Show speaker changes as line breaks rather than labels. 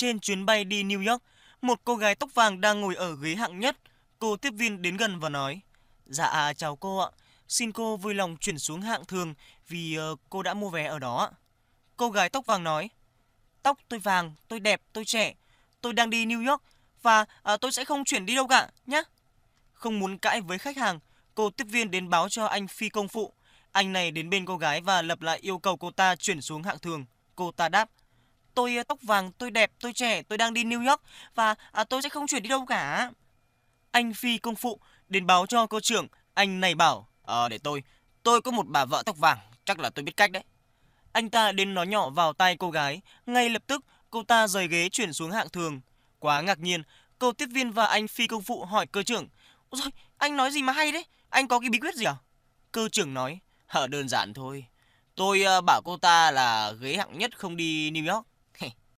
Trên chuyến bay đi New York, một cô gái tóc vàng đang ngồi ở ghế hạng nhất. Cô tiếp viên đến gần và nói, Dạ à, chào cô ạ, xin cô vui lòng chuyển xuống hạng thường vì uh, cô đã mua vé ở đó. Cô gái tóc vàng nói, Tóc tôi vàng, tôi đẹp, tôi trẻ, tôi đang đi New York và uh, tôi sẽ không chuyển đi đâu cả nhé. Không muốn cãi với khách hàng, cô tiếp viên đến báo cho anh phi công phụ. Anh này đến bên cô gái và lập lại yêu cầu cô ta chuyển xuống hạng thường. Cô ta đáp, tôi à, tóc vàng, tôi đẹp, tôi trẻ, tôi đang đi New York và à, tôi sẽ không chuyển đi đâu cả. Anh phi công phụ đến báo cho cô trưởng, anh này bảo, ờ để tôi, tôi có một bà vợ tóc vàng, chắc là tôi biết cách đấy. Anh ta đến nói nhỏ vào tay cô gái, ngay lập tức cô ta rời ghế chuyển xuống hạng thường. Quá ngạc nhiên, cô tiếp viên và anh phi công phụ hỏi cơ trưởng, Ôi rồi, anh nói gì mà hay đấy, anh có cái bí quyết gì à? Cơ trưởng nói, hở đơn giản thôi. Tôi uh, bảo cô ta là ghế hạng nhất không đi New York.